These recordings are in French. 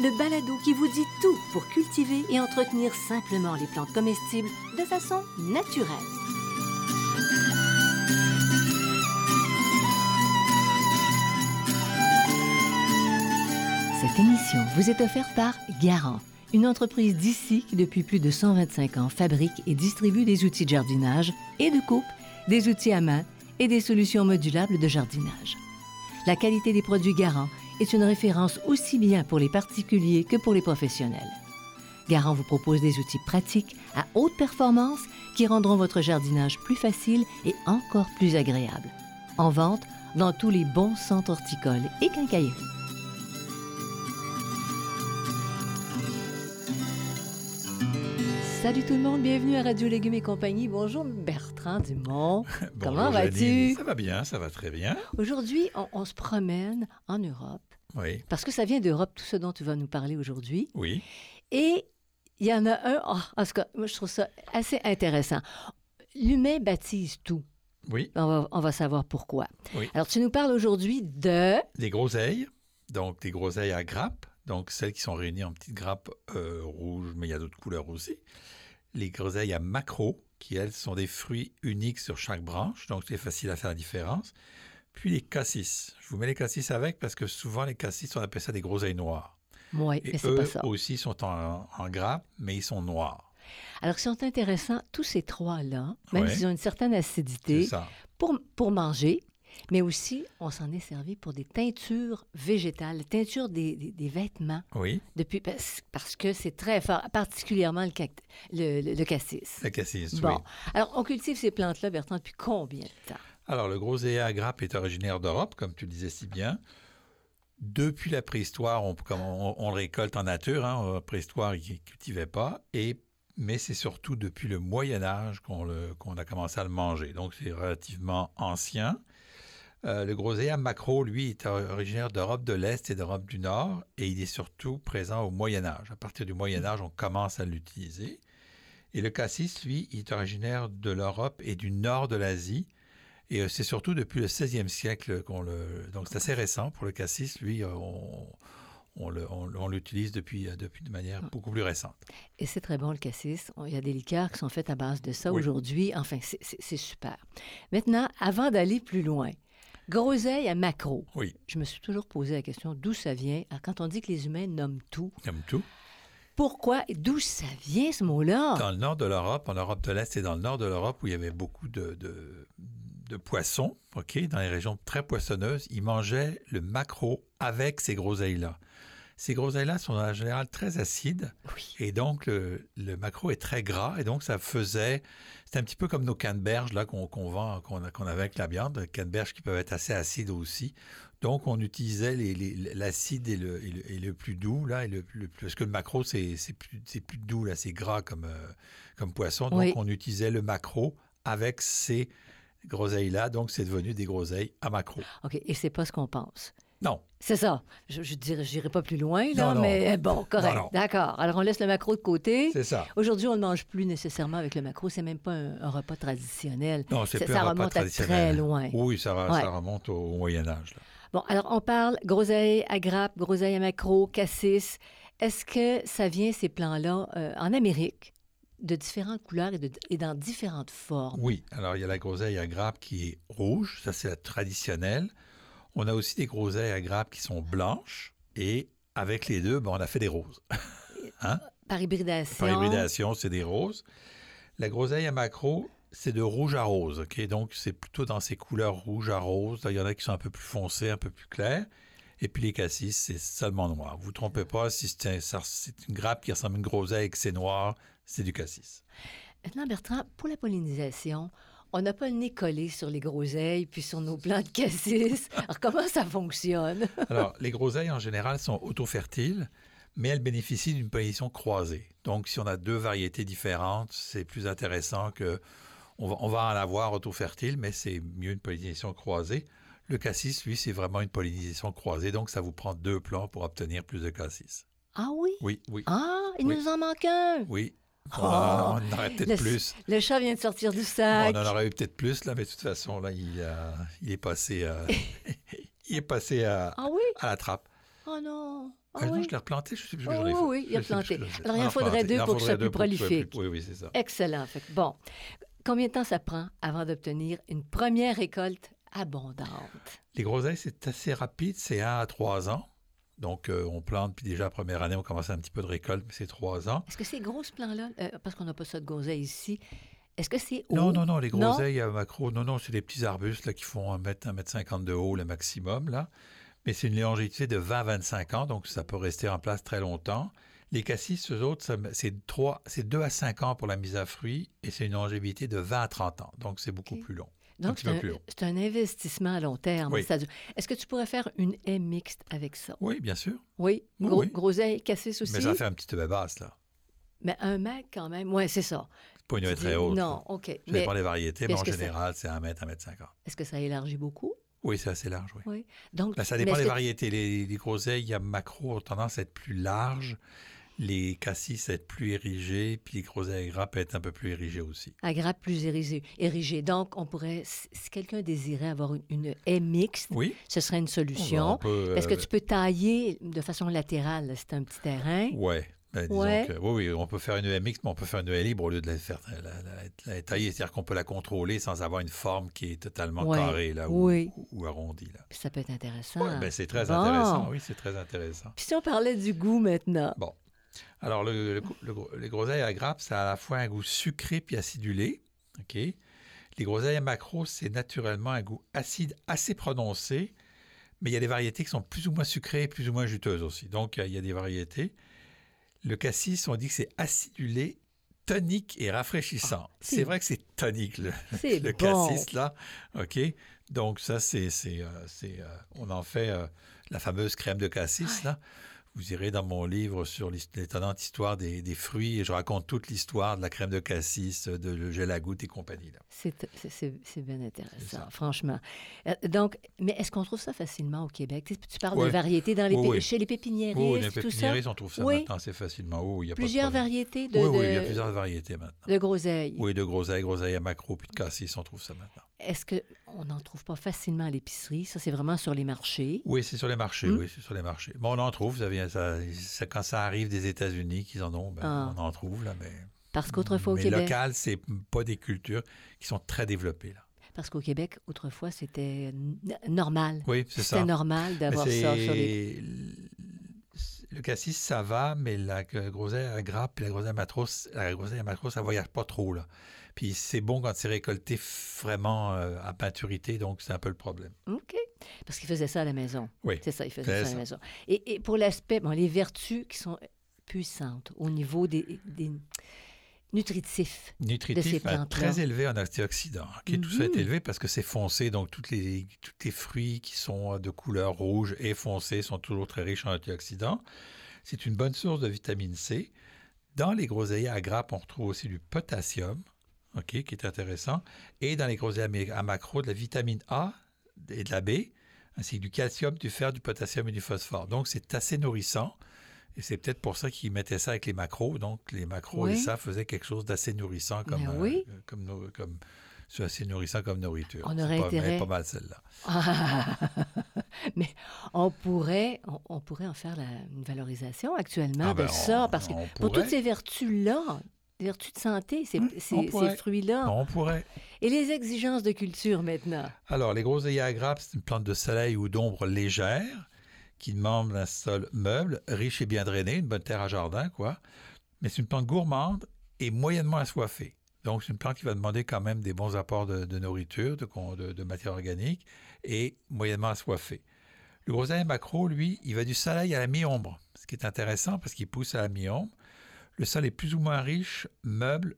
le balado qui vous dit tout pour cultiver et entretenir simplement les plantes comestibles de façon naturelle. Cette émission vous est offerte par Garant, une entreprise d'ici qui depuis plus de 125 ans fabrique et distribue des outils de jardinage et de coupe, des outils à main et des solutions modulables de jardinage. La qualité des produits Garant est une référence aussi bien pour les particuliers que pour les professionnels. Garant vous propose des outils pratiques à haute performance qui rendront votre jardinage plus facile et encore plus agréable. En vente dans tous les bons centres horticoles et quincailleries. Salut tout le monde, bienvenue à Radio Légumes et compagnie. Bonjour Bertrand Dumont. Comment vas-tu? Ça va bien, ça va très bien. Aujourd'hui, on, on se promène en Europe Oui, parce que ça vient d'Europe, tout ce dont tu vas nous parler aujourd'hui. oui. Et il y en a un, oh, en tout cas, moi je trouve ça assez intéressant. L'humain baptise tout. Oui, On va, on va savoir pourquoi. Oui. Alors, tu nous parles aujourd'hui de... des groseilles, donc des groseilles à grappes, donc celles qui sont réunies en petites grappes euh, rouges, mais il y a d'autres couleurs aussi. Les groseilles à macro, qui elles sont des fruits uniques sur chaque branche, donc c'est facile à faire la différence. Puis les cassis. Je vous mets les cassis avec parce que souvent les cassis, on appelle ça des groseilles noires. Oui, mais c'est pas ça. aussi sont en, en grappes, mais ils sont noirs. Alors, ils sont intéressants, tous ces trois-là, même s'ils ont une certaine acidité, pour, pour manger, mais aussi, on s'en est servi pour des teintures végétales, teintures des, des- des vêtements, Oui, depuis, parce, parce que c'est très fort, particulièrement le, cact- le, le- le cassis. la cassis, Bon, oui. alors on cultive ces plantes-là, Bertrand, depuis combien de temps? Alors, le groseillier à grappe est originaire d'Europe, comme tu le disais si bien. Depuis la préhistoire, on, le récolte en nature. Hein, en préhistoire, ils ne cultivaient pas. Et, mais c'est surtout depuis le Moyen Âge qu'on a commencé à le manger. Donc, c'est relativement ancien. Euh, le groseillier à macro, lui, est originaire d'Europe de l'Est et d'Europe du Nord. Et il est surtout présent au Moyen Âge. À partir du Moyen Âge, on commence à l'utiliser. Et le cassis, lui, il est originaire de l'Europe et du nord de l'Asie. Et euh, c'est surtout depuis le 16e siècle qu'on le... Donc c'est assez récent pour le cassis. Lui, euh, on, l'utilise depuis, euh, depuis de manière beaucoup plus récente. Et c'est très bon, le cassis. Il y a des liqueurs qui sont faites à base de ça Oui. aujourd'hui. Enfin, c'est- super. Maintenant, avant d'aller plus loin, groseille à macro. Oui, Je me suis toujours posé la question d'où ça vient? Alors, quand on dit que les humains nomment tout, comme tout. pourquoi, d'où ça vient ce mot-là? Dans le nord de l'Europe, en Europe de l'Est et dans le nord de l'Europe, où il y avait beaucoup de, de, de poissons, OK, dans les régions très poissonneuses, ils mangeaient le maquereau avec ces groseilles-là. Ces groseilles-là sont en général très acides. Oui. Et donc, le, le maquereau est très gras. Et donc, ça faisait. C'est un petit peu comme nos canneberges là, qu'on qu'on vend, qu'on a, qu'on a avec la viande. Canneberges qui peuvent être assez acides aussi. Donc, on utilisait les- les- l'acide et le, et, le, et le plus doux. Là, et le, parce que le maquereau, c'est plus, plus doux, là, c'est gras comme, euh, comme poisson. Donc, Oui. on utilisait le maquereau avec ces groseilles-là. Donc, c'est devenu des groseilles à maquereau. OK, et c'est pas ce qu'on pense. Non, C'est ça. Je je dirais, j'irai pas plus loin, là, Non, non. mais bon, correct. Non. D'accord. Alors, on laisse le macro de côté. c'est ça. Aujourd'hui, on ne mange plus nécessairement avec le macro. C'est même pas un, un repas traditionnel. Non, c'est Ça- plus ça un repas remonte à très traditionnel. loin. Oui, ça, va- Ouais. ça remonte au Moyen Âge. là. Bon, alors on parle groseille à grappe, groseille à macro, cassis. Est-ce que ça vient, ces plants-là, euh, en Amérique, de différentes couleurs et, de- et dans différentes formes? Oui, alors il y a la groseille à grappe qui est rouge, ça c'est la traditionnelle. On a aussi des groseilles à grappe qui sont blanches et avec les deux, ben, on a fait des roses. Par hybridation? Par hybridation, c'est des roses. La groseille à macro, c'est de rouge à rose, OK? Donc c'est plutôt dans ces couleurs rouge à rose. Il y en a qui sont un peu plus foncées, un peu plus claires. Et puis les cassis, c'est seulement noir. Vous ne vous trompez pas, si c'est un- ça- c'est une grappe qui ressemble à une groseille et que c'est noir, c'est du cassis. Maintenant, Bertrand, pour la pollinisation, on n'a pas le nez collé sur les groseilles puis sur nos plants de cassis. Alors, comment ça fonctionne? Alors, les groseilles, en général, sont autofertiles, mais elle bénéficie d'une pollinisation croisée. Donc, si on a deux variétés différentes, c'est plus intéressant que. On va, on va en avoir auto-fertile, mais c'est mieux une pollinisation croisée. Le cassis, lui, c'est vraiment une pollinisation croisée, donc ça vous prend deux plants pour obtenir plus de cassis. Ah oui? Oui, oui. Ah, il Oui. nous en manque un. Oui. Oh, on en aurait peut-être plus. le chat vient de sortir du On sac. en aurait eu peut-être plus, là, mais de toute façon, là, il, euh, il est passé, euh, il est passé à, Ah oui? à la trappe. Oh non. Ah Ah, non, oui? je l'ai replanté, je sais plus que Oui, oui, fait. oui, il a planté. Alors, il en Ah, faudrait deux pour que ce soit plus prolifique. Oui, oui, c'est ça. Excellent. Fait bon, combien de temps ça prend avant d'obtenir une première récolte abondante? Les groseilles, c'est assez rapide, c'est 1 à 3 ans. Donc, euh, on plante, puis déjà, la première année, on commence un petit peu de récolte, mais c'est 3 ans. Est-ce que ces gros plants-là, euh, parce qu'on n'a pas ça de groseille ici, est-ce que c'est haut? Non, non, non, les groseilles à macro, non, non, c'est des petits arbustes là, qui font 1 mètre, 1 mètre 50 de haut, le maximum, là. Mais c'est une longévité de 20 à 25 ans, donc ça peut rester en place très longtemps. Les cassis, eux autres, c'est 3, c'est 2 à 5 ans pour la mise à fruit, et c'est une longévité de 20 à 30 ans, donc c'est beaucoup plus long. Donc, c'est peu un, investissement à long terme. Oui. Est-ce que tu pourrais faire une haie mixte avec ça? Oui, bien sûr. Oui? Oui, Gros, oui. Groseille, cassis aussi? Mais ça fait un petit œuf basse, là. Mais un mec quand même, oui, c'est ça. Pas une haie très haute. Non. OK. Ça Mais dépend des variétés, mais en ça- général, c'est 1 mètre, 1 mètre 50. est-ce que ça élargit beaucoup? Oui, c'est assez large, oui. Oui. Donc, Ben, ça dépend des variétés. Les, les groseilles à macro ont tendance à être plus larges, les cassis être plus érigés, puis les groseilles à grappes être un peu plus érigées aussi. à grappe plus érigée. érigée. Donc, on pourrait, si quelqu'un désirait avoir une, une haie mixte, Oui. ce serait une On solution. peut, Parce que euh, tu peux tailler de façon latérale, c'est un petit terrain. Ouais. Ben, disons Ouais. que- oui, oui, on peut faire une haie mixte, mais on peut faire une haie libre au lieu de la faire la, la- la tailler. C'est-à-dire qu'on peut la contrôler sans avoir une forme qui est totalement Ouais. carrée là, ou, Oui. ou- ou arrondie. Là. Puis ça peut être intéressant. Ouais, ben, c'est très Bon. intéressant. Oui, c'est très intéressant. Puis si on parlait du goût maintenant, Bon. Alors, le, le- le gros- les groseilles à grappes, ça a à la fois un goût sucré puis acidulé. OK? Les groseilles à macro, c'est naturellement un goût acide assez prononcé, mais il y a des variétés qui sont plus ou moins sucrées et plus ou moins juteuses aussi. Donc, il y a- il y a des variétés. Le cassis, on dit que c'est acidulé, tonique et rafraîchissant. c'est- c'est vrai que c'est tonique, le, c'est le bon. cassis, là. OK? Donc, ça, c'est. euh, euh, on en fait euh, la fameuse crème de cassis, là. Vous irez dans mon livre sur l'étonnante histoire des, des fruits et je raconte toute l'histoire de la crème de cassis, de le gel à goutte et compagnie. C'est, bien intéressant, franchement. Euh, donc, mais est-ce qu'on trouve ça facilement au Québec? Tu, parles de variétés dans les Oui, pé- oui. chez les pépiniéristes, Oh, les tout ça? pépiniéristes, on trouve ça Oui. maintenant assez facilement. Oh, il y a pas de Plusieurs variétés de, Oui, oui, il y a plusieurs variétés maintenant. de groseilles. Oui, de groseilles, groseilles à macro, puis de cassis, on trouve ça maintenant. Est-ce qu'on n'en trouve pas facilement à l'épicerie? Ça, c'est vraiment sur les marchés. Oui, c'est sur les marchés, Hmm? oui, c'est sur les marchés. Bon, on en trouve, ça vient, ça, ça- quand ça arrive des États-Unis qu'ils en ont, ben, Ah. on en trouve, là, mais... Parce qu'autrefois au mais Québec, local, c'est pas des cultures qui sont très développées, là. parce qu'au Québec, autrefois, c'était normal. Oui, c'est ça. C'était normal d'avoir ça sur les. Le cassis, ça va, mais la groseille à grappe puis la groseille à matros, la groseille à matros, ça voyage pas trop, là. Puis c'est bon quand c'est récolté vraiment euh, à maturité, donc c'est un peu le problème. OK. Parce qu'ils faisaient ça à la maison. Oui. C'est ça, ils faisaient C'est ça à la maison. Et, et pour l'aspect, bon, les vertus qui sont puissantes au niveau des, des nutritifs. De ces Nutritif, ben, très élevé en antioxydants. OK? Tout ça est Mhm. élevé parce que c'est foncé, donc toutes les, tous les fruits qui sont euh, de couleur rouge et foncé sont toujours très riches en antioxydants. C'est une bonne source de vitamine C. Dans les groseilliers à grappes, on retrouve aussi du potassium, OK, qui est intéressant. Et dans les groseilliers à à macro, de la vitamine A et de la B, ainsi que du calcium, du fer, du potassium et du phosphore. Donc, c'est assez nourrissant. Et c'est peut-être pour ça qu'ils mettaient ça avec les macros. Donc, les macros et ça faisaient quelque chose d'assez nourrissant comme, Ben euh, oui. euh, comme, comme c'est assez nourrissant comme nourriture. On aurait pas, intérêt- pas mal celle-là. Ah! Mais on pourrait, on, on pourrait en faire la- une valorisation actuellement Ah de ben, ça, parce que pour toutes ces vertus-là, vertus de santé, ces, ces- fruits-là, On pourrait. et les exigences de culture maintenant. Alors, les groseilliers à grappes, c'est une plante de soleil ou d'ombre légère qui demande un sol meuble, riche et bien drainé, une bonne terre à jardin, quoi. Mais c'est une plante gourmande et moyennement assoiffée. Donc, c'est une plante qui va demander quand même des bons apports de, de nourriture, de, de matière organique et moyennement assoiffée. Le groseille macro, lui, il va du soleil à la mi-ombre, ce qui est intéressant parce qu'il pousse à la mi-ombre. Le sol est plus ou moins riche, meuble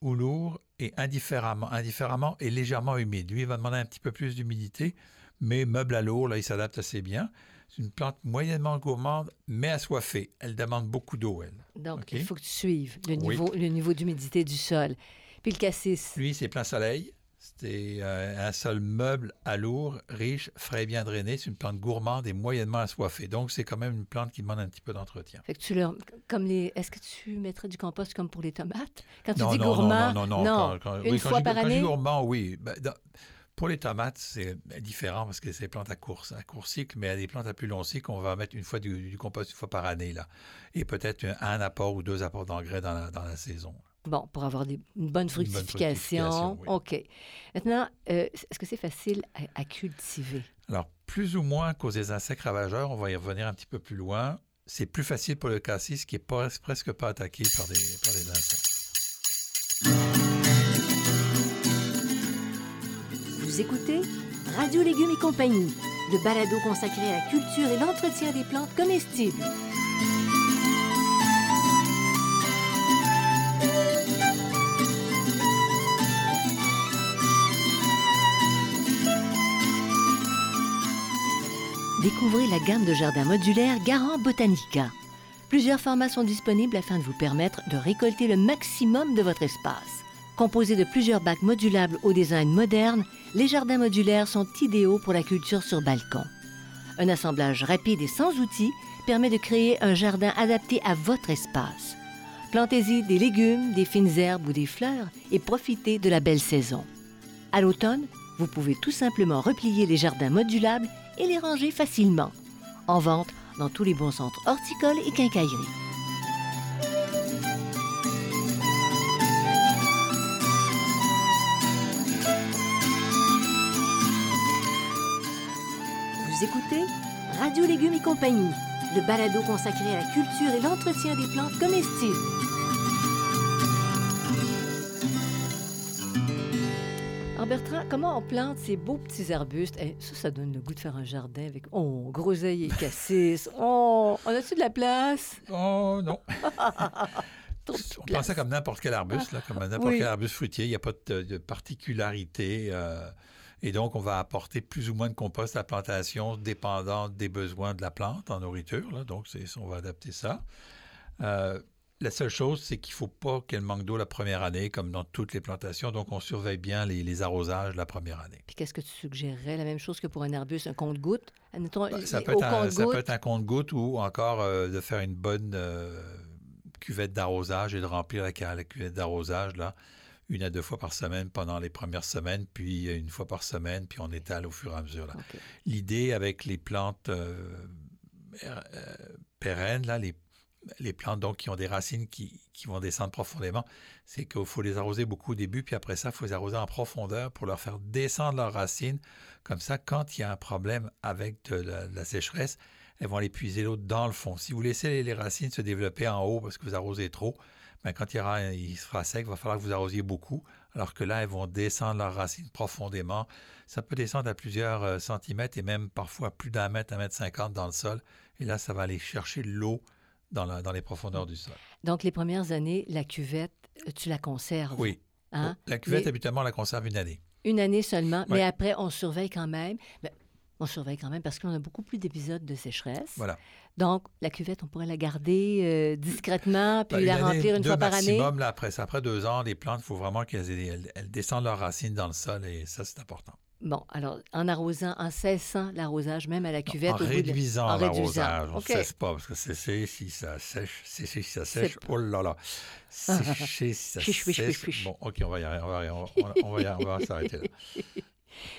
ou lourd et indifféremment, indifféremment et légèrement humide. Lui, il va demander un petit peu plus d'humidité, mais meuble à lourd, là, il s'adapte assez bien. C'est une plante moyennement gourmande, mais assoiffée. Elle demande beaucoup d'eau, elle. Donc, il faut que tu suives le Oui. niveau, le niveau d'humidité du sol. Puis le cassis. Lui, c'est plein soleil. C'est euh, un sol meuble à lourd, riche, frais et bien drainé. C'est une plante gourmande et moyennement assoiffée. Donc, c'est quand même une plante qui demande un petit peu d'entretien. Fait que tu leur, comme les, est-ce que tu mettrais du compost comme pour les tomates? Quand tu non, dis non, gourmand, non, non, non, Quand, quand- une oui, quand fois je, par quand je dis année? gourmand, oui. Ben, dans- pour les tomates, c'est différent parce que c'est des plantes à court, à court cycle, mais a des plantes à plus long cycle, on va mettre une fois du, du compost une fois par année. Là. Et peut-être un, un apport ou deux apports d'engrais dans la, dans la saison. Bon, pour avoir des, une bonne bonne fructification. fructification, oui. OK. Maintenant, euh, est-ce que c'est facile à, à cultiver? Alors, plus ou moins à cause des insectes ravageurs, on va y revenir un petit peu plus loin. C'est plus facile pour le cassis qui est pas- presque pas attaqué par des, par des insectes. Vous écoutez Radio Légumes et compagnie, le balado consacré à la culture et l'entretien des plantes comestibles. Découvrez la gamme de jardins modulaires Garant Botanica. Plusieurs formats sont disponibles afin de vous permettre de récolter le maximum de votre espace. Composés de plusieurs bacs modulables au design moderne, les jardins modulaires sont idéaux pour la culture sur balcon. Un assemblage rapide et sans outils permet de créer un jardin adapté à votre espace. Plantez-y des légumes, des fines herbes ou des fleurs et profitez de la belle saison. À l'automne, vous pouvez tout simplement replier les jardins modulables et les ranger facilement. En vente dans tous les bons centres horticoles et quincailleries. Vous écoutez Radio Légumes et compagnie, le balado consacré à la culture et l'entretien des plantes comestibles. Alors Bertrand, comment on plante ces beaux petits arbustes? Eh, ça, ça donne le goût de faire un jardin avec oh, groseille et cassis. Oh, on a-tu de la place? Oh non! On place. pense ça comme n'importe quel arbuste, là, comme n'importe Oui. quel arbuste fruitier. Il n'y a pas de, de particularité. euh, et donc, on va apporter plus ou moins de compost à la plantation, dépendant des besoins de la plante en nourriture. là. donc, on va adapter ça. Euh, la seule chose, c'est qu'il ne faut pas qu'elle manque d'eau la première année, comme dans toutes les plantations. Donc, on surveille bien les, les arrosages la première année. Puis qu'est-ce que tu suggérerais? La même chose que pour un arbuste, un compte-goutte? Ben, Ça peut, être un, ça compte-goutte, peut être un compte-goutte ou encore euh, de faire une bonne euh, cuvette d'arrosage et de remplir la, cuvette d'arrosage là, une à deux fois par semaine pendant les premières semaines, puis une fois par semaine, puis on étale au fur et à mesure. L'idée avec les plantes euh, pérennes, là, les, les plantes donc, qui ont des racines qui, qui vont descendre profondément, c'est qu'il faut les arroser beaucoup au début, puis après ça, il faut les arroser en profondeur pour leur faire descendre leurs racines. Comme ça, quand il y a un problème avec de la, sécheresse, elles vont aller puiser l'eau dans le fond. Si vous laissez les, les racines se développer en haut parce que vous arrosez trop, ben, quand il, y aura, il sera sec, il va falloir que vous arrosiez beaucoup. Alors que là, elles vont descendre leurs racines profondément. Ça peut descendre à plusieurs euh, centimètres et même parfois plus d'un mètre, un mètre cinquante dans le sol. Et là, ça va aller chercher l'eau dans, la- dans les profondeurs du sol. Donc, les premières années, la cuvette, euh, tu la conserves. Oui. Hein? La cuvette, habituellement, on la conserve une année. Une année seulement, mais Ouais. après, on surveille quand même. Ben, on surveille quand même parce qu'on a beaucoup plus d'épisodes de sécheresse. Voilà. Donc, la cuvette, on pourrait la garder euh, discrètement, puis Ben, la année, remplir une deux fois par année. maximum, là, après, après deux ans, les plantes, il faut vraiment qu'elles elles descendent leurs racines dans le sol et ça, c'est important. Bon, alors, en arrosant, en cessant l'arrosage, même à la cuvette. en au de- réduisant en réduisant. l'arrosage. On ne cesse pas parce que sécher si ça sèche, sécher si ça sèche. Oh là là. Sécher si ça sèche. Bon, OK, on va y arriver. On va, y arriver, on va- on va y arriver, on va s'arrêter là.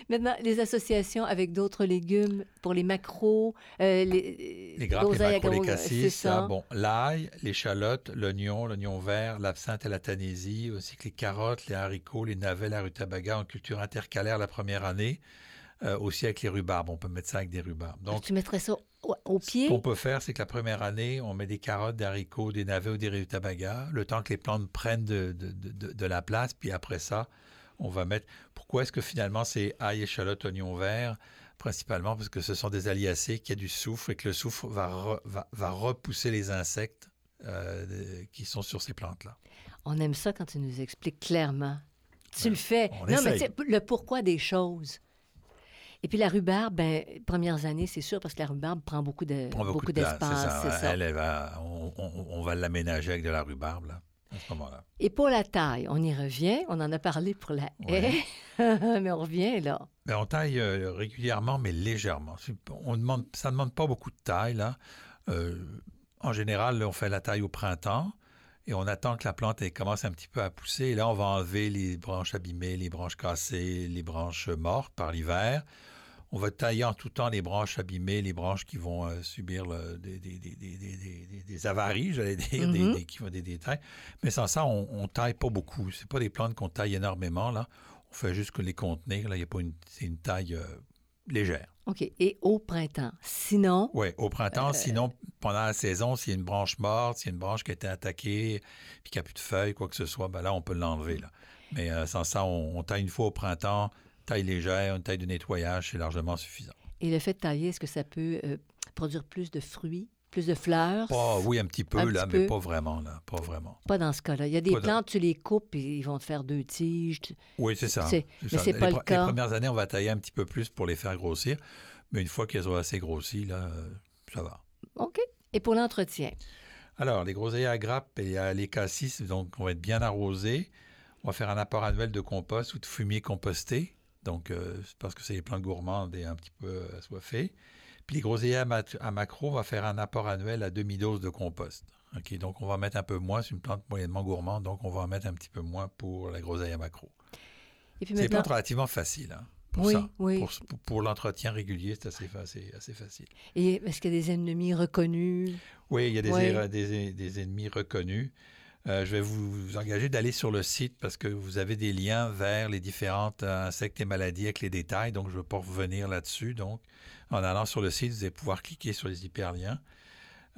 Maintenant, les associations avec d'autres légumes pour les macros, euh, les, Les grappes, les macros, les cassis, ça, ça. bon, l'ail, l'échalote, l'oignon, l'oignon vert, l'absinthe et la tanésie, aussi que les carottes, les haricots, les navets, la rutabaga en culture intercalaire la première année, euh, aussi avec les rhubarbes. On peut mettre ça avec des rhubarbes. Donc, tu mettrais ça au, au pied? Ce qu'on peut faire, c'est que la première année, on met des carottes, des haricots, des navets ou des rutabagas, le temps que les plantes prennent de, de- de- de- de la place, puis après ça, on va mettre... Pourquoi est-ce que finalement c'est ail, échalote, oignon vert Principalement parce que ce sont des aliacées qui a du soufre et que le soufre va, re- va, va repousser les insectes euh, qui sont sur ces plantes-là. On aime ça quand tu nous expliques clairement. Tu le fais. on non, mais essaye. tu sais, le pourquoi des choses. Et puis la rhubarbe, ben, premières années, c'est sûr, parce que la rhubarbe prend beaucoup de Prend beaucoup, d'espace. c'est ça. c'est ça. Elle, elle va, on, on- on va l'aménager avec de la rhubarbe, là, à ce moment-là. Et pour la taille, on y revient. On en a parlé pour la haie, Ouais. mais on revient là. Mais on taille euh, régulièrement, mais légèrement. On demande, ça ne demande pas beaucoup de taille. Là. Euh, en général, là, on fait la taille au printemps et on attend que la plante elle, commence un petit peu à pousser. Et là, on va enlever les branches abîmées, les branches cassées, les branches mortes par l'hiver. On va tailler en tout temps les branches abîmées, les branches qui vont euh, subir le- des, avaries, j'allais dire, des- Mhm. qui vont des détails. Mais sans ça, on, on taille pas beaucoup. C'est pas des plantes qu'on taille énormément. Là. On fait juste que les contenir. Là, il y a pas une, c'est une taille euh, légère. OK. Et au printemps. Sinon, Oui, au printemps, Euh, sinon, pendant la saison, s'il y a une branche morte, s'il y a une branche qui a été attaquée, puis qu'il n'y a plus de feuilles, quoi que ce soit, ben là, on peut l'enlever. là. Mais sans ça, on, on taille une fois au printemps, taille légère, une taille de nettoyage, c'est largement suffisant. et le fait de tailler, est-ce que ça peut euh, produire plus de fruits, plus de fleurs? Pas, oui, un petit peu, Un là, petit mais peu. pas vraiment, là, pas vraiment. Pas dans ce cas-là. Il y a des Pas dans- plantes, tu les coupes et ils vont te faire deux tiges. Tu- Oui, c'est ça. C'est- mais ça. c'est Les pas le pre- cas. Les premières années, on va tailler un petit peu plus pour les faire grossir, mais une fois qu'elles ont assez grossi, là, euh, ça va. OK. Et pour l'entretien? Alors, les groseilliers à grappes et à les cassis, donc on va être bien arrosés. On va faire un apport annuel de compost ou de fumier composté. Donc, euh, parce que c'est des plantes gourmandes et un petit peu euh, assoiffées. Puis les groseilliers à, macro, va faire un apport annuel à demi-dose de compost. Donc on va mettre un peu moins. C'est une plante moyennement gourmande, donc on va en mettre un petit peu moins pour la groseille à macro. C'est maintenant, plantes relativement faciles hein, pour Oui, ça. oui. Pour, l'entretien régulier, c'est assez, fa- assez, assez facile. et est-ce qu'il y a des ennemis reconnus? Oui, il y a des, Oui. des- des ennemis reconnus. Euh, je vais vous, engager d'aller sur le site parce que vous avez des liens vers les différentes euh, insectes et maladies avec les détails. Donc, je ne veux pas revenir là-dessus. Donc, en allant sur le site, vous allez pouvoir cliquer sur les hyperliens.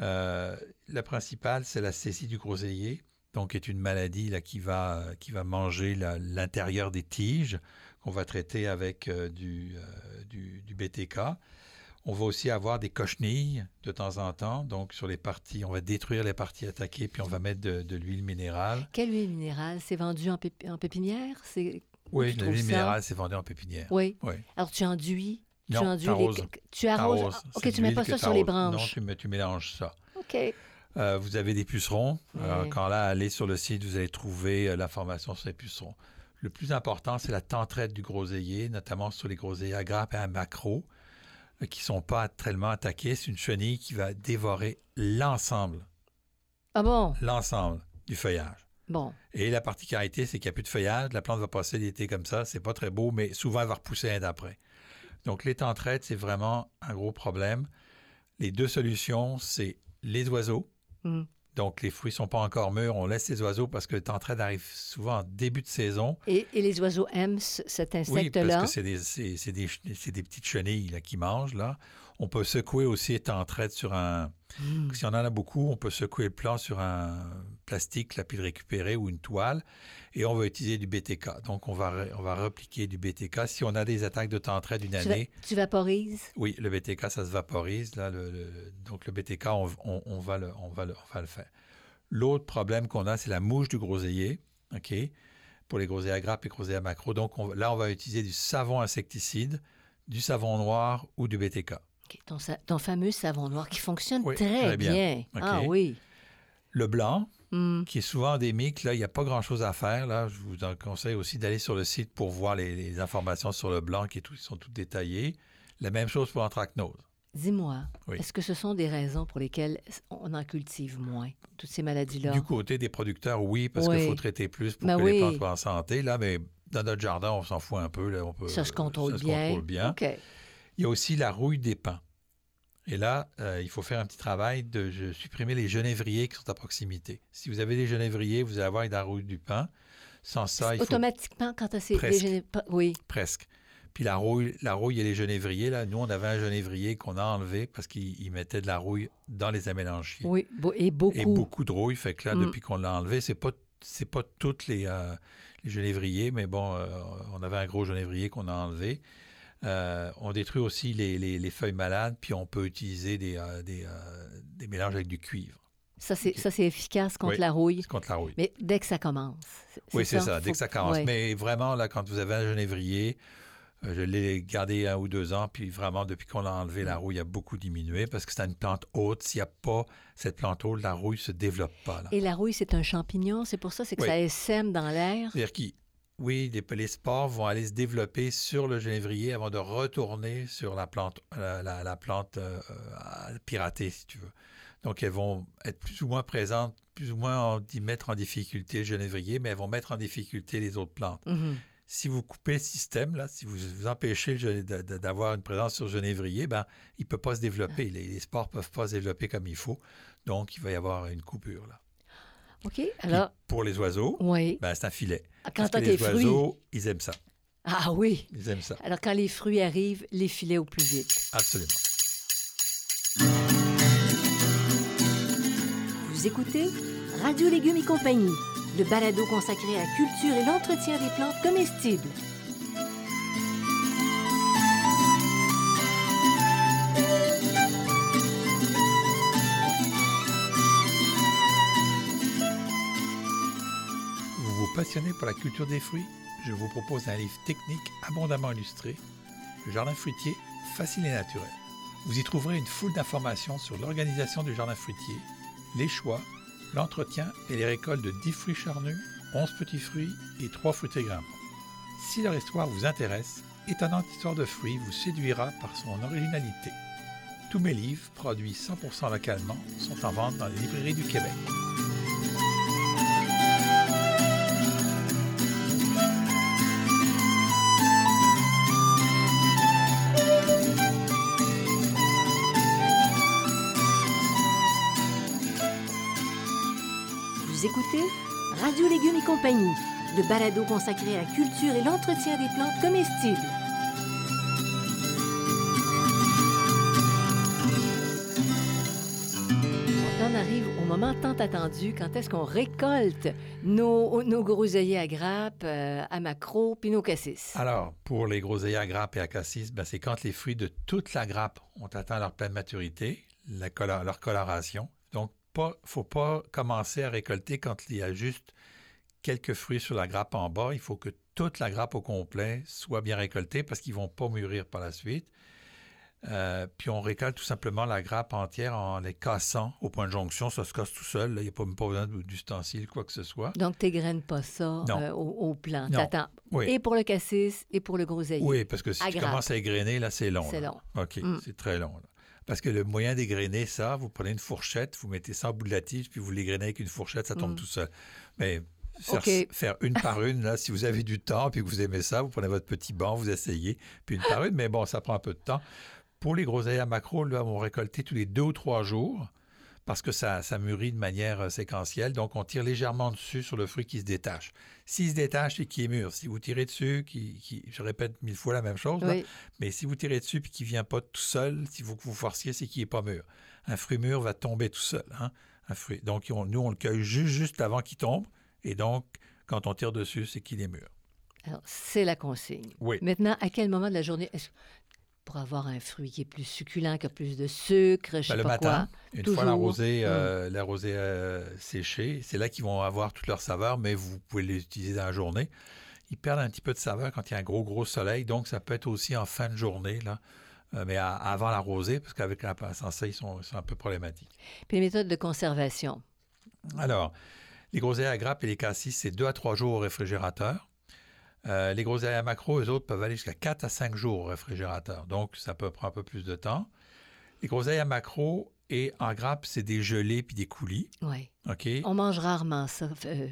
Euh, la principale, c'est la cécille du groseillier, donc est une maladie qui, va, manger l'intérieur des tiges, qu'on va traiter avec du BTK. On va aussi avoir des cochenilles de temps en temps, donc sur les parties, on va détruire les parties attaquées, puis on va mettre de, de l'huile minérale. Quelle huile minérale? C'est vendu en, pép- en pépinière? Oui, tu l'huile minérale, c'est vendu en pépinière. Oui. Oui. Alors, tu enduis? tu Non, enduis t'arroses. les... Tu arroses? OK, tu de mets pas ça sur les t'arroses. Non, branches. tu, tu mélanges ça. OK. Euh, vous avez des pucerons. Alors, Ouais. quand là, allez sur le site, vous allez trouver euh, l'information sur les pucerons. Le plus important, c'est la tentraide du groseillier, notamment sur les groseilliers à grappes et à macro, euh, qui ne sont pas tellement attaqués. C'est une chenille qui va dévorer l'ensemble, Ah bon? l'ensemble du feuillage. Bon. Et la particularité, c'est qu'il n'y a plus de feuillage. La plante va passer l'été comme ça. C'est pas très beau, mais souvent, elle va repousser un d'après. Donc, les tentraides, c'est vraiment un gros problème. Les deux solutions, c'est les oiseaux. Mm. Donc, les fruits sont pas encore mûrs. On laisse les oiseaux parce que le tentraide arrive souvent en début de saison. Et, et les oiseaux aiment ce- cet Oui, insecte-là? parce que c'est des, c'est- c'est des, c'est des petites chenilles là, qui mangent. Là. On peut secouer aussi les tentraides sur un... Si on en a beaucoup, on peut secouer le plant sur un plastique, là, puis le récupérer ou une toile. Et on va utiliser du BTK. Donc, on va, on va repliquer du BTK. Si on a des attaques de tentraide d'une va- année, tu vaporises? oui, le BTK, ça se vaporise. Là, le- le- donc, le BTK, on, on- on va le, on, va le, on va le faire. L'autre problème qu'on a, c'est la mouche du groseillier. OK? Pour les groseilliers à grappes et groseilliers à macro. Donc, on- là, on va utiliser du savon insecticide, du savon noir ou du BTK. Ton, fameux savon noir qui fonctionne Oui, très, très bien. Ah oui. Le blanc, Mm. qui est souvent endémique, là, il n'y a pas grand-chose à faire. Là. Je vous en conseille aussi d'aller sur le site pour voir les, les informations sur le blanc qui est tout- sont toutes détaillées. La même chose pour l'anthracnose. Dis-moi, Oui. est-ce que ce sont des raisons pour lesquelles on en cultive moins, toutes ces maladies-là? Du côté des producteurs, oui, parce Oui. qu'il faut traiter plus pour Ben que oui. les plantes soient en santé. Là, mais dans notre jardin, on s'en fout un peu. Là, on peut, ça se contrôle ça se bien. contrôle bien. Il y a aussi la rouille des pins. Et là, euh, il faut faire un petit travail de je- supprimer les genévriers qui sont à proximité. Si vous avez des genévriers, vous allez avoir de la rouille du pin. Sans ça, il faut Automatiquement, quand tu as pas- Oui. presque. Puis la rouille, la rouille et les genévriers, là, nous, on avait un genévrier qu'on a enlevé parce qu'il il mettait de la rouille dans les amélanchiers. Oui, et beaucoup. Et beaucoup de rouille. Fait que là, Mm. depuis qu'on l'a enlevé, c'est pas c'est pas toutes les, euh, les genévriers, mais bon, euh, on avait un gros genévrier qu'on a enlevé. Euh, on détruit aussi les, les- les feuilles malades, puis on peut utiliser des, euh, des, euh, des mélanges avec du cuivre. Ça, c'est OK. ça, c'est efficace contre Oui. la rouille. C'est contre la rouille. Mais dès que ça commence. oui, c'est ça, dès que ça commence. ouais. Mais vraiment, là, quand vous avez un genévrier, je l'ai gardé un ou deux ans, puis vraiment, depuis qu'on a enlevé la rouille, il a beaucoup diminué parce que c'est une plante haute. S'il n'y a pas cette plante haute, la rouille ne se développe pas. là. Et la rouille, c'est un champignon, c'est pour ça, c'est que Oui. ça essaime dans l'air? C'est-à-dire oui, les, les spores vont aller se développer sur le genévrier avant de retourner sur la plante, la, la- la plante euh, euh, piratée, si tu veux. Donc, elles vont être plus ou moins présentes, plus ou moins en- mettre en difficulté le genévrier, mais elles vont mettre en difficulté les autres plantes. Mhm. Si vous coupez le système, là, si vous, vous empêchez d'avoir une présence sur le genévrier, ben, il ne peut pas se développer. Les, les spores ne peuvent pas se développer comme il faut. Donc, il va y avoir une coupure. Là. OK, Puis, alors, pour les oiseaux, oui. ben, c'est un filet. Quand Parce que les fruits. oiseaux, ils aiment ça. Ah oui. Ils aiment ça. Alors, quand les fruits arrivent, les filets au plus vite. Absolument. Vous écoutez Radio Légumes et compagnie, le balado consacré à la culture et l'entretien des plantes comestibles. Passionnez pour la culture des fruits Je vous propose un livre technique abondamment illustré, Le jardin fruitier, facile et naturel. Vous y trouverez une foule d'informations sur l'organisation du jardin fruitier, les choix, l'entretien et les récoltes de 10 fruits charnus, 11 petits fruits et 3 fruités grimpants. Si leur histoire vous intéresse, Étonnante histoire de fruits vous séduira par son originalité. Tous mes livres, produits 100% localement, sont en vente dans les librairies du Québec. Radio Légumes et compagnie, le balado consacré à la culture et l'entretien des plantes comestibles. On en arrive au moment tant attendu, quand est-ce qu'on récolte nos, nos groseilliers à grappes, euh, à macro, puis nos cassis? Alors, pour les groseilliers à grappes et à cassis, ben, c'est quand les fruits de toute la grappe ont atteint leur pleine maturité, la colo- leur coloration. Donc, il ne faut pas commencer à récolter quand il y a juste quelques fruits sur la grappe en bas. Il faut que toute la grappe au complet soit bien récoltée parce qu'ils ne vont pas mûrir par la suite. Euh, puis on récolte tout simplement la grappe entière en les cassant au point de jonction. Ça se casse tout seul. là. Il n'y a pas, pas besoin d'ustensiles, quoi que ce soit. Donc, tu graines pas ça euh, au, au plan. Oui. Et pour le cassis et pour le groseillier. Oui, parce que si À tu grappe. commences à égrener, là, c'est long. C'est long. OK, Mm. c'est très long. là. Parce que le moyen d'égrener ça, vous prenez une fourchette, vous mettez ça en bout de la tige, puis vous l'égrenez avec une fourchette, ça tombe Mm. tout seul. Mais faire, une par une, là, si vous avez du temps, puis que vous aimez ça, vous prenez votre petit banc, vous essayez, puis une par une, mais bon, ça prend un peu de temps. Pour les groseilles à macro, là, on récolter tous les deux ou trois jours parce que ça, ça mûrit de manière euh, séquentielle. Donc, on tire légèrement dessus sur le fruit qui se détache. S'il se détache, c'est qu'il est mûr. Si vous tirez dessus, qui, qui- je répète mille fois la même chose, là, mais si vous tirez dessus et qu'il ne vient pas tout seul, si vous vous forciez, c'est qu'il n'est pas mûr. Un fruit mûr va tomber tout seul. hein, un fruit. Donc, on- nous, on le cueille juste, juste avant qu'il tombe. Et donc, quand on tire dessus, c'est qu'il est mûr. Alors, c'est la consigne. Oui. Maintenant, à quel moment de la journée pour avoir un fruit qui est plus succulent, qui a plus de sucre, je sais Ben, le pas matin, quoi. une toujours. fois la rosée, euh, la rosée euh, séchée, c'est là qu'ils vont avoir toute leur saveur, mais vous pouvez les utiliser dans la journée. Ils perdent un petit peu de saveur quand il y a un gros, gros soleil, donc ça peut être aussi en fin de journée, là, euh, mais à- avant la rosée, parce qu'avec la sans ça, ils sont, ils sont un peu problématiques. Puis les méthodes de conservation. Alors, les groseilles à grappes et les cassis, c'est deux à trois jours au réfrigérateur. Euh, les groseilles à macro, eux autres, peuvent aller jusqu'à 4 à 5 jours au réfrigérateur. Donc, ça peut prendre un peu plus de temps. Les groseilles à macro et en grappe, c'est des gelées puis des coulis. Oui. OK? On mange rarement ça euh,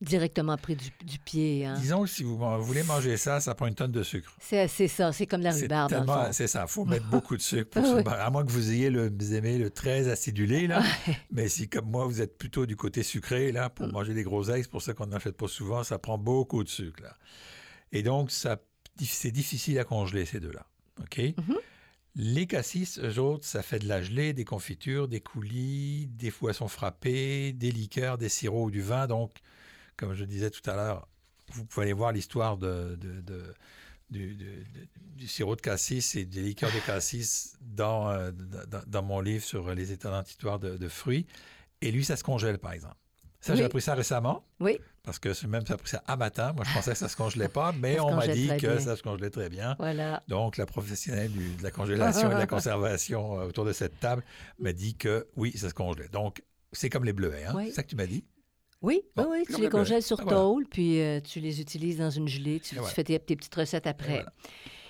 directement pris du, du pied. hein. Disons que si vous voulez manger ça, ça prend une tonne de sucre. C'est assez ça. C'est comme la rhubarbe, c'est ça, il faut mettre beaucoup de sucre. Pour Oui. À moins que vous ayez le, vous aimez le très acidulé, là. Mais si, comme moi, vous êtes plutôt du côté sucré, là, pour Mm. manger des groseilles, c'est pour ça qu'on n'en achète pas souvent, ça prend beaucoup de sucre, là. Et donc, ça, c'est difficile à congeler, ces deux-là. OK? Mhm. Les cassis, eux autres, ça fait de la gelée, des confitures, des coulis, des poissons frappés, des liqueurs, des sirops ou du vin. Donc, comme je disais tout à l'heure, vous pouvez aller voir l'histoire de, de- de- du, sirop de cassis et des liqueurs de cassis dans, euh, dans, dans mon livre sur les étonnantes histoires de, de fruits. Et lui, ça se congèle, par exemple. Ça, j'ai appris ça récemment. Oui. Parce que même ça appris ça à matin. Moi, je pensais que ça se congelait pas, mais on m'a dit que ça se congelait très bien. Voilà. Donc, la professionnelle de la congélation et de la conservation euh, autour de cette table m'a dit que oui, ça se congelait. Donc, c'est comme les bleuets, hein? C'est ça que tu m'as dit? Oui, oui, tu les congèles sur ah, tôle, puis euh, tu les utilises dans une gelée, tu, fais tes, petites recettes après.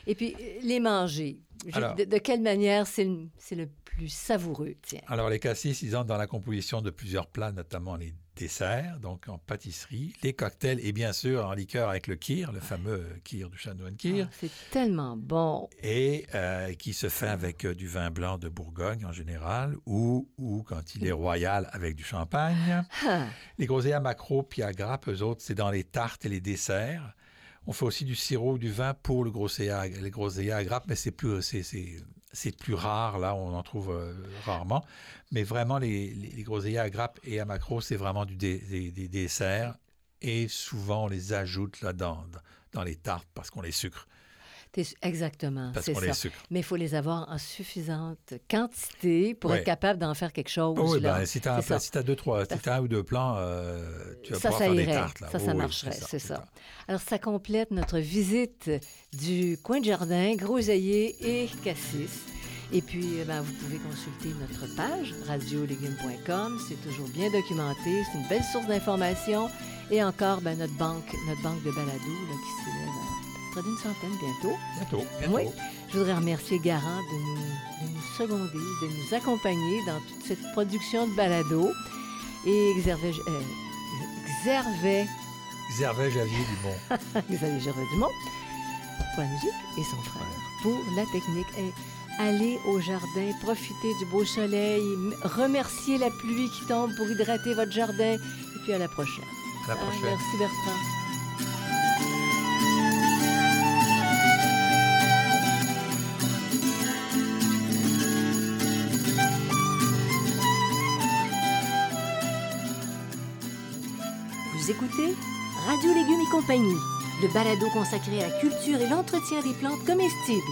Et, puis, euh, les manger. de, quelle manière c'est le, plus savoureux, tiens? Alors, les cassis, ils entrent dans la composition de plusieurs plats, notamment les desserts, donc en pâtisserie, les cocktails et bien sûr en liqueur avec le kir, le fameux kir du chanoine kir. Ah, c'est tellement bon. Et euh, qui se fait avec euh, du vin blanc de Bourgogne en général ou, ou quand il est royal avec du champagne. Ah. Les groseilles à macro puis à grappe, eux autres, c'est dans les tartes et les desserts. On fait aussi du sirop, du vin pour le groseillat, les à grappe, mais c'est plus, c'est, c'est plus rare, là, on en trouve euh, rarement. Mais vraiment, les, les, à grappe et à macro, c'est vraiment du des, desserts. Et souvent, on les ajoute là dans, dans les tartes parce qu'on les sucre. Exactement. Mais il faut les avoir en suffisante quantité pour être capable d'en faire quelque chose. oui, ben, si tu as, as, deux, trois, si as un ou deux plans, euh, tu vas ça, pouvoir ça faire des tartes. Là. Ça, ça marcherait, c'est ça, Alors, ça complète notre visite du coin de jardin, groseillier et cassis. Et puis, eh ben, vous pouvez consulter notre page radiolégumes.com. C'est toujours bien documenté. C'est une belle source d'informations. Et encore, ben, notre banque, notre banque de balado là, qui s'élève près d'une centaine bientôt. Bientôt, Oui. Je voudrais remercier Garant de nous, nous seconder, de nous accompagner dans toute cette production de balado. Et Xervais, euh, Xervais, Xervais Javier Dumont. Xavier Gervais Dumont pour la musique et son frère pour la technique. Et allez au jardin, profitez du beau soleil, remerciez la pluie qui tombe pour hydrater votre jardin. Et puis à la prochaine. À la prochaine. merci Bertrand. Radio Légumes et compagnie, le balado consacré à la culture et l'entretien des plantes comestibles